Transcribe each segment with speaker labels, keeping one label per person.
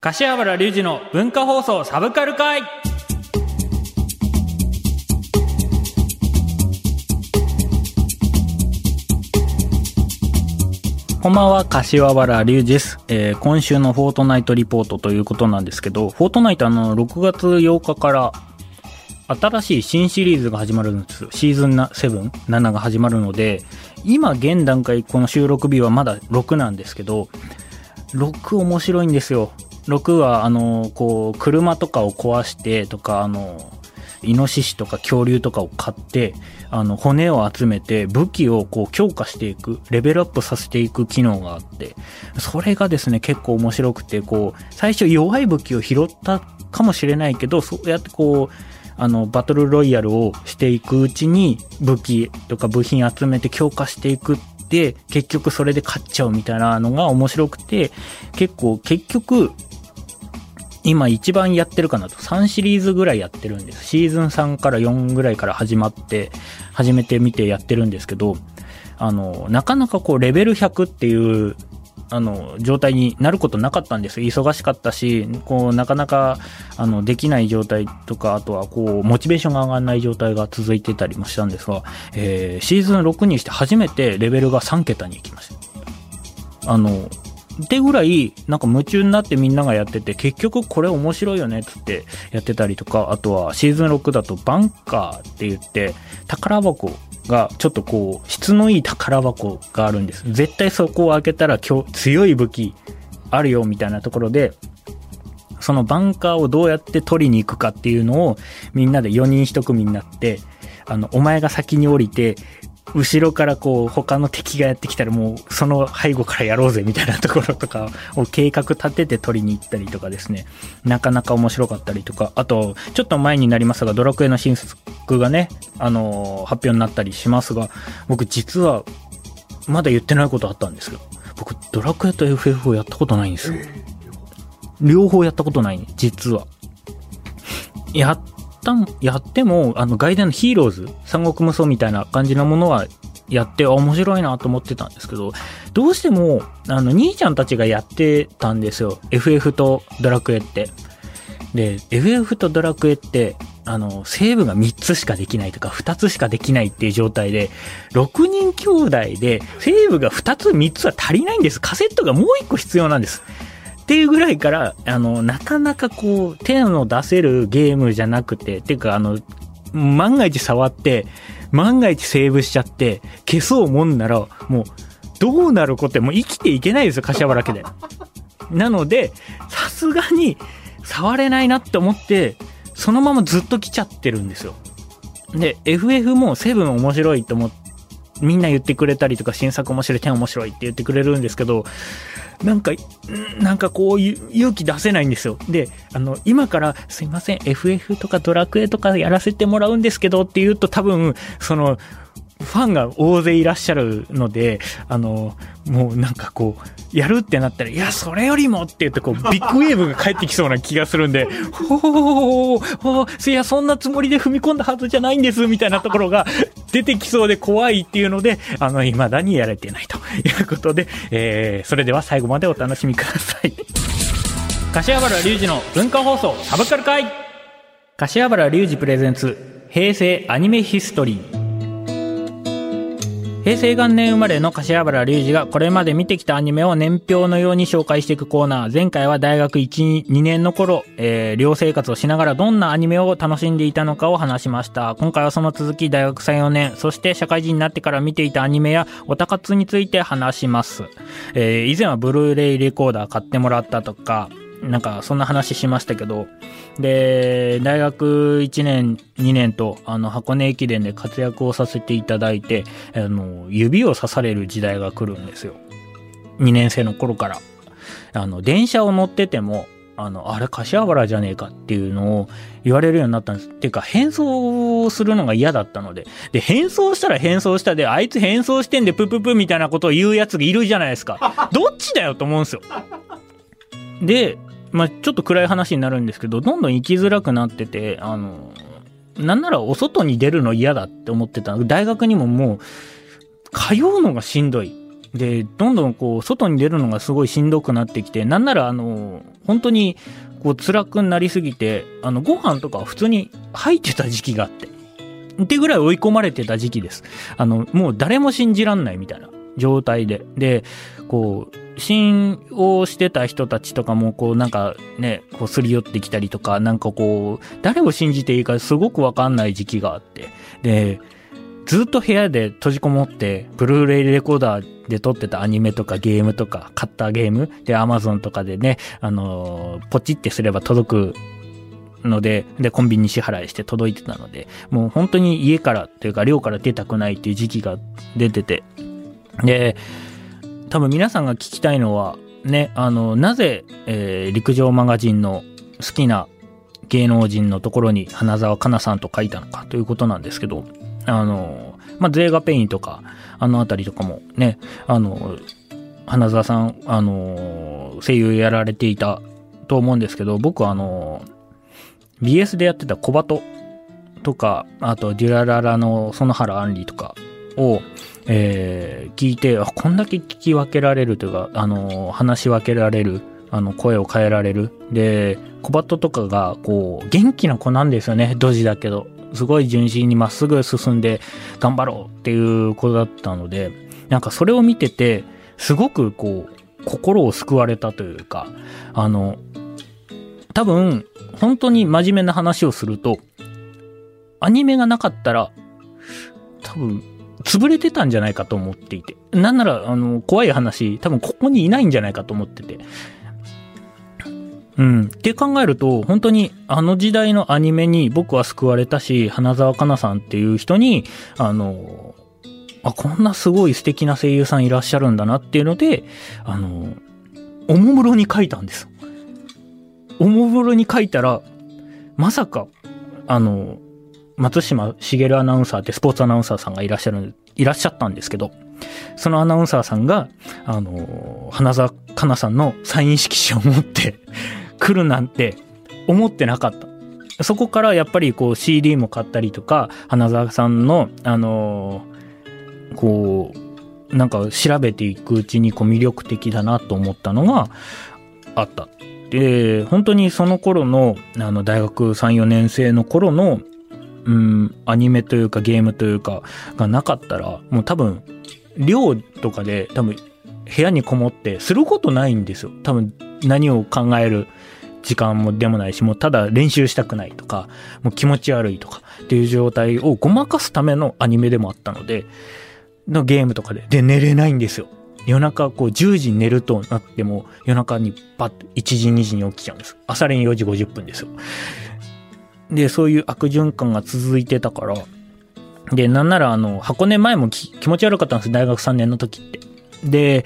Speaker 1: 柏原隆二の文化放送サブカル会こんばんは、柏原隆二です、えー今週のフォートナイトリポートということなんですけど、フォートナイトあの、6月8日から、新しい新シリーズが始まるんです。シーズン7、7が始まるので、今現段階この収録日はまだ6なんですけど、6面白いんですよ。6は、あの、こう、車とかを壊してとか、あの、イノシシとか恐竜とかを買って、あの、骨を集めて武器をこう強化していく、レベルアップさせていく機能があって、それがですね、結構面白くて、こう、最初弱い武器を拾ったかもしれないけど、そうやってこう、あの、バトルロイヤルをしていくうちに、武器とか部品集めて強化していくって、結局それで勝っちゃうみたいなのが面白くて、結構、結局、今一番やってるかなと。3シリーズぐらいやってるんです。シーズン3から4ぐらいから始まって、始めてみてやってるんですけど、あの、なかなかこう、レベル100っていう、あの、状態になることなかったんです。忙しかったし、こう、なかなか、あの、できない状態とか、あとは、こう、モチベーションが上がらない状態が続いてたりもしたんですが、えー、シーズン6にして初めてレベルが3桁に行きました。あの、ってぐらい、なんか夢中になってみんながやってて、結局これ面白いよねっつってやってたりとか、あとはシーズン6だとバンカーって言って、宝箱がちょっとこう、質のいい宝箱があるんです。絶対そこを開けたら強い武器あるよみたいなところで、そのバンカーをどうやって取りに行くかっていうのをみんなで4人1組になって、あの、お前が先に降りて、後ろからこう他の敵がやってきたらもうその背後からやろうぜみたいなところとかを計画立てて取りに行ったりとかですね。なかなか面白かったりとか、あとちょっと前になりますがドラクエの新作がね、あの発表になったりしますが、僕実はまだ言ってないことあったんですよ。僕ドラクエと FF をやったことないんですよ。両方やったことないね、実は。やったん、やっても、あの、外伝のヒーローズ、三国無双みたいな感じのものはやって、面白いなと思ってたんですけど、どうしても、あの、兄ちゃんたちがやってたんですよ。FF とドラクエって。で、FF とドラクエって、あの、セーブが3つしかできないとか、2つしかできないっていう状態で、6人兄弟で、セーブが2つ3つは足りないんです。カセットがもう1個必要なんです。っていうぐらいから、あの、なかなかこう、手の出せるゲームじゃなくて、ていうかあの、万が一触って、万が一セーブしちゃって、消そうもんなら、もう、どうなることってもう生きていけないですよ、柏原家で。なので、さすがに、触れないなって思って、そのままずっと来ちゃってるんですよ。で、FF も7面白いと思って、みんな言ってくれたりとか、新作面白い、10面白いって言ってくれるんですけど、なんか、なんかこういう勇気出せないんですよ。で、あの、今からすいません、FF とかドラクエとかやらせてもらうんですけどって言うと多分、その、ファンが大勢いらっしゃるので、あの、もうなんかこう、やるってなったら、いや、それよりもって言って、こう、ビッグウェーブが返ってきそうな気がするんで、ほほほほほほいや、そんなつもりで踏み込んだはずじゃないんです、みたいなところが 出てきそうで怖いっていうので、あの、未だにやれてないということで、えー、それでは最後までお楽しみください。柏原隆二の文化放送サブカル会柏原隆二プレゼンツ平成アニメヒストリー平成元年生まれの柏原隆二がこれまで見てきたアニメを年表のように紹介していくコーナー。前回は大学1、2年の頃、えー、寮生活をしながらどんなアニメを楽しんでいたのかを話しました。今回はその続き大学3、4年、そして社会人になってから見ていたアニメやオタ活について話します。えー、以前はブルーレイレコーダー買ってもらったとか、なんかそんな話しましたけど、で、大学1年、2年と、あの、箱根駅伝で活躍をさせていただいて、あの、指を刺される時代が来るんですよ。2年生の頃から。あの、電車を乗ってても、あの、あれ、柏原じゃねえかっていうのを言われるようになったんです。っていうか、変装するのが嫌だったので。で、変装したら変装したで、あいつ変装してんで、プププみたいなことを言うやつがいるじゃないですか。どっちだよと思うんですよ。で、まあ、ちょっと暗い話になるんですけど、どんどん生きづらくなってて、あの、なんならお外に出るの嫌だって思ってた。大学にももう、通うのがしんどい。で、どんどんこう、外に出るのがすごいしんどくなってきて、なんならあの、本当に、こう、辛くなりすぎて、あの、ご飯とか普通に入ってた時期があって。ってぐらい追い込まれてた時期です。あの、もう誰も信じらんないみたいな状態で。で、こう、信用してた人たちとかも、こう、なんかね、こう、すり寄ってきたりとか、なんかこう、誰を信じていいかすごくわかんない時期があって。で、ずっと部屋で閉じこもって、ブルーレイレコーダーで撮ってたアニメとかゲームとか、買ったゲームで、アマゾンとかでね、あの、ポチってすれば届くので、で、コンビニ支払いして届いてたので、もう本当に家からというか寮から出たくないっていう時期が出てて、で、多分皆さんが聞きたいのは、ね、あの、なぜ、えー、陸上マガジンの好きな芸能人のところに花澤香菜さんと書いたのかということなんですけど、あの、まあ、ゼーガペインとか、あのあたりとかもね、あの、花澤さん、あの、声優やられていたと思うんですけど、僕はあの、BS でやってた小バトとか、あとデュラララの園原杏里とかを、えー、聞いて、あ、こんだけ聞き分けられるというか、あの、話し分けられる、あの、声を変えられる。で、小バットとかが、こう、元気な子なんですよね、ドジだけど。すごい純真にまっすぐ進んで頑張ろうっていう子だったので、なんかそれを見てて、すごくこう、心を救われたというか、あの、多分、本当に真面目な話をすると、アニメがなかったら、多分、潰れてたんじゃないかと思っていて。なんなら、あの、怖い話、多分ここにいないんじゃないかと思ってて。うん。って考えると、本当にあの時代のアニメに僕は救われたし、花澤香菜さんっていう人に、あの、あ、こんなすごい素敵な声優さんいらっしゃるんだなっていうので、あの、おもむろに書いたんです。おもむろに書いたら、まさか、あの、松島茂アナウンサーってスポーツアナウンサーさんがいらっしゃる、いらっしゃったんですけど、そのアナウンサーさんが、あの、花澤香菜さんのサイン色紙を持って 来るなんて思ってなかった。そこからやっぱりこう CD も買ったりとか、花澤さんの、あの、こう、なんか調べていくうちにこう魅力的だなと思ったのがあった。で、本当にその頃の、あの、大学3、4年生の頃の、うん、アニメというかゲームというかがなかったら、もう多分、寮とかで多分部屋にこもってすることないんですよ。多分何を考える時間もでもないし、もうただ練習したくないとか、もう気持ち悪いとかっていう状態をごまかすためのアニメでもあったので、のゲームとかで、で寝れないんですよ。夜中こう10時寝るとなっても夜中にパッと1時2時に起きちゃうんです。朝練4時50分ですよ。で、そういう悪循環が続いてたから、で、なんならあの、箱根前も気持ち悪かったんです。大学3年の時って。で、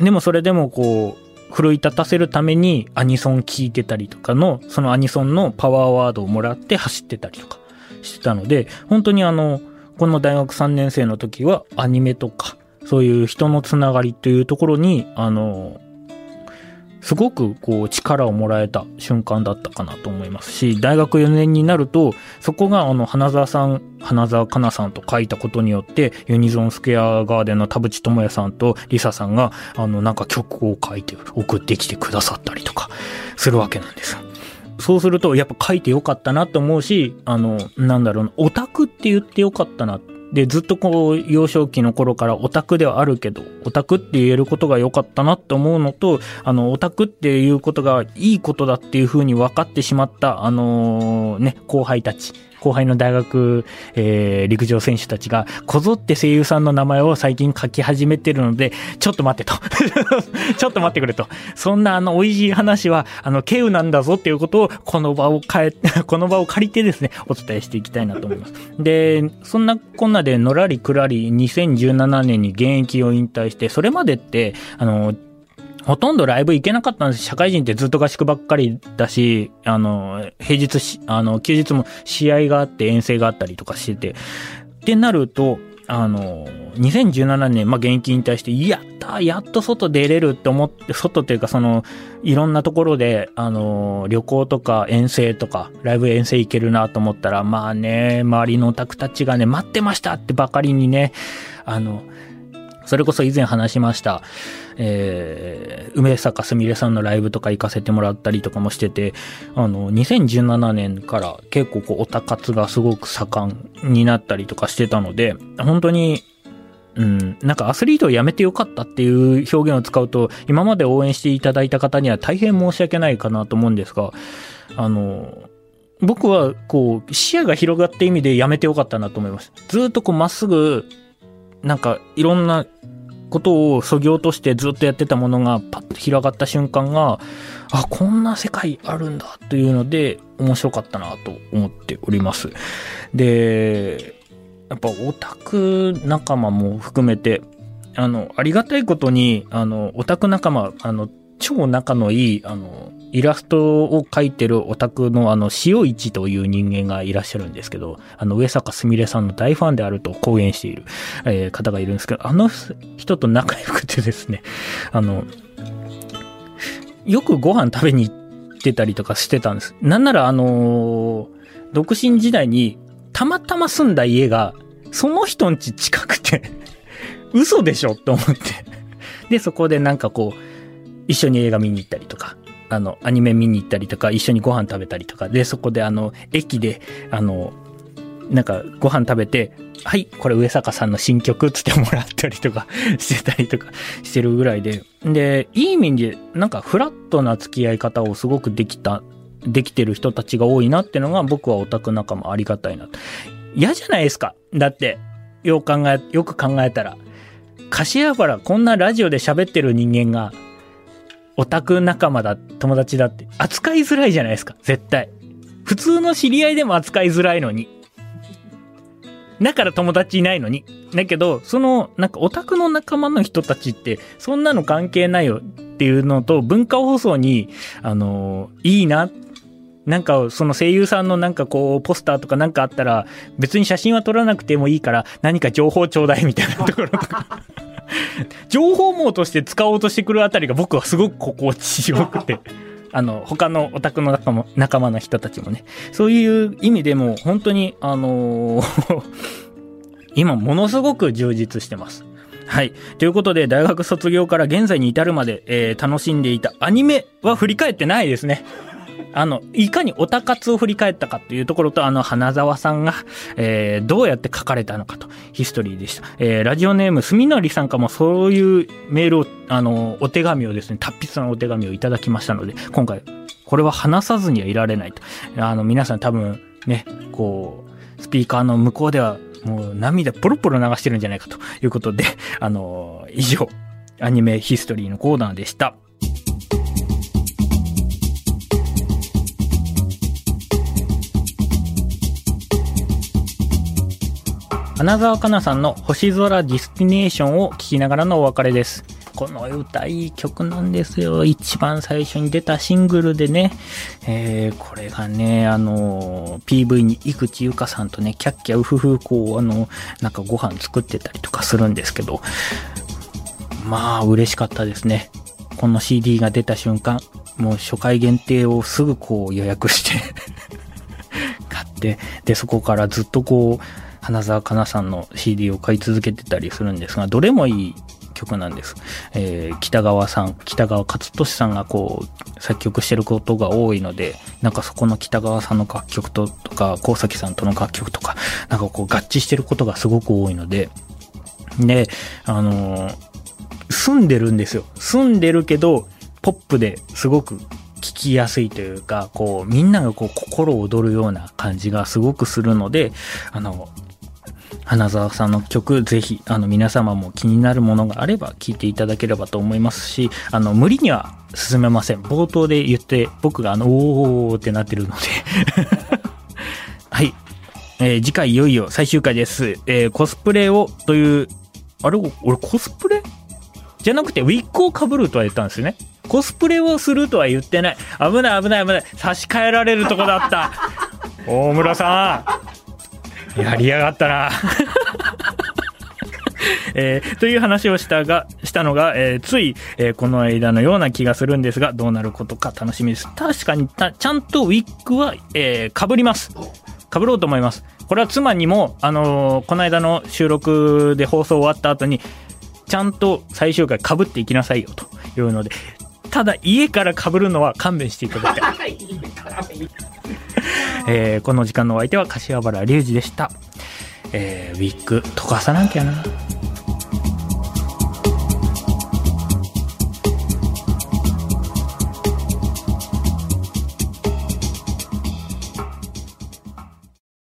Speaker 1: でもそれでもこう、奮い立たせるためにアニソン聴いてたりとかの、そのアニソンのパワーワードをもらって走ってたりとかしてたので、本当にあの、この大学3年生の時はアニメとか、そういう人のつながりというところに、あの、すごくこう力をもらえた瞬間だったかなと思いますし、大学4年になると、そこがあの花沢さん、花沢香菜さんと書いたことによって、ユニゾンスクエアガーデンの田淵智也さんとリサさんが、あのなんか曲を書いて送ってきてくださったりとかするわけなんです。そうすると、やっぱ書いてよかったなと思うし、あの、なんだろうな、オタクって言ってよかったなってで、ずっとこう、幼少期の頃からオタクではあるけど、オタクって言えることが良かったなって思うのと、あの、オタクっていうことがいいことだっていう風に分かってしまった、あのー、ね、後輩たち。後輩の大学、えー、陸上選手たちが、こぞって声優さんの名前を最近書き始めてるので、ちょっと待ってと。ちょっと待ってくれと。そんなあの、美味しい話は、あの、稀有なんだぞっていうことを、この場を変え、この場を借りてですね、お伝えしていきたいなと思います。で、そんなこんなで、のらりくらり2017年に現役を引退して、それまでって、あの、ほとんどライブ行けなかったんです。社会人ってずっと合宿ばっかりだし、あの、平日し、あの、休日も試合があって遠征があったりとかしてて。ってなると、あの、2017年、まあ、現役引退して、やったやっと外出れるって思って、外っていうかその、いろんなところで、あの、旅行とか遠征とか、ライブ遠征行けるなと思ったら、まあね、周りのオタクたちがね、待ってましたってばかりにね、あの、それこそ以前話しました、えー、梅坂すみれさんのライブとか行かせてもらったりとかもしてて、あの、2017年から結構こう、オタ活がすごく盛んになったりとかしてたので、本当に、うん、なんかアスリートを辞めてよかったっていう表現を使うと、今まで応援していただいた方には大変申し訳ないかなと思うんですが、あの、僕はこう、視野が広がった意味で辞めてよかったなと思います。ずっとこう、まっすぐ、なんかいろんなことをそぎ落としてずっとやってたものがパッと広がった瞬間が、あ、こんな世界あるんだというので面白かったなと思っております。で、やっぱオタク仲間も含めて、あの、ありがたいことに、あの、オタク仲間、あの、超仲のいい、あの、イラストを描いてるオタクのあの、塩市という人間がいらっしゃるんですけど、あの、上坂すみれさんの大ファンであると公言している、えー、方がいるんですけど、あの人と仲良くてですね、あの、よくご飯食べに行ってたりとかしてたんです。なんならあのー、独身時代にたまたま住んだ家が、その人ん家近くて嘘でしょって思ってで、そこでなんかこう、一緒に映画見に行ったりとか、あの、アニメ見に行ったりとか、一緒にご飯食べたりとか、で、そこであの、駅で、あの、なんかご飯食べて、はい、これ上坂さんの新曲つってもらったりとか してたりとかしてるぐらいで、で、いい意味で、なんかフラットな付き合い方をすごくできた、できてる人たちが多いなっていうのが僕はオタク仲間ありがたいな。嫌じゃないですか。だって、よく考え、よく考えたら。柏原こんなラジオで喋ってる人間がオタク仲間だ、友達だって、扱いづらいじゃないですか、絶対。普通の知り合いでも扱いづらいのに。だから友達いないのに。だけど、その、なんかオタクの仲間の人たちって、そんなの関係ないよっていうのと、文化放送に、あのいいな。なんか、その声優さんのなんかこう、ポスターとかなんかあったら、別に写真は撮らなくてもいいから、何か情報ちょうだいみたいなところとか。情報網として使おうとしてくるあたりが僕はすごく心地よくて。あの、他のオタクの仲間仲間の人たちもね、そういう意味でも本当に、あのー 今ものすごく充実してます。はい。ということで、大学卒業から現在に至るまで、えー、楽しんでいたアニメは振り返ってないですね。あの、いかにオタ活を振り返ったかというところと、あの、花沢さんが、えー、どうやって書かれたのかと、ヒストリーでした。えー、ラジオネーム、すみのりさんかもそういうメールを、あの、お手紙をですね、達筆なお手紙をいただきましたので、今回、これは話さずにはいられないと。あの、皆さん多分、ね、こう、スピーカーの向こうでは、もう涙ポロポロ流してるんじゃないかということで、あの、以上、アニメヒストリーのコーナーでした。花澤香菜さんの星空ディスティネーションを聴きながらのお別れです。この歌いい曲なんですよ。一番最初に出たシングルでね、えー、これがね、あの、PV に井口ゆかさんとね、キャッキャウフフ、こう、あの、なんかご飯作ってたりとかするんですけど、まあ、嬉しかったですね。この CD が出た瞬間、もう初回限定をすぐこう予約して 買って、で、そこからずっとこう、花澤香菜さんの CD を買い続けてたりするんですが、どれもいい曲なんです。えー、北川さん、北川勝利さんがこう、作曲してることが多いので、なんかそこの北川さんの楽曲ととか、高崎さんとの楽曲とか、なんかこう合致してることがすごく多いので、で、あのー、住んでるんですよ。住んでるけど、ポップですごく聞きやすいというか、こう、みんながこう、心躍るような感じがすごくするので、あの、花澤さんの曲、ぜひ、あの、皆様も気になるものがあれば聞いていただければと思いますし、あの、無理には進めません。冒頭で言って、僕があの、おーってなってるので はい。えー、次回いよいよ最終回です。えー、コスプレをという、あれ、俺コスプレ？じゃなくてウィッグを被るとは言ったんですよね。コスプレをするとは言ってない。危ない危ない危ない。差し替えられるとこだった。大村さん。やりやがったな。えー、という話をしたが、したのが、えー、つい、えー、この間のような気がするんですが、どうなることか楽しみです。確かに、ちゃんとウィッグは、えー、被ります。被ろうと思います。これは妻にも、あのー、この間の収録で放送終わった後に、ちゃんと最終回被っていきなさいよというので、ただ家から被るのは勘弁していただきたい。えーこの時間のお相手は柏原隆二でした。えーウィッグ溶かさなきゃな。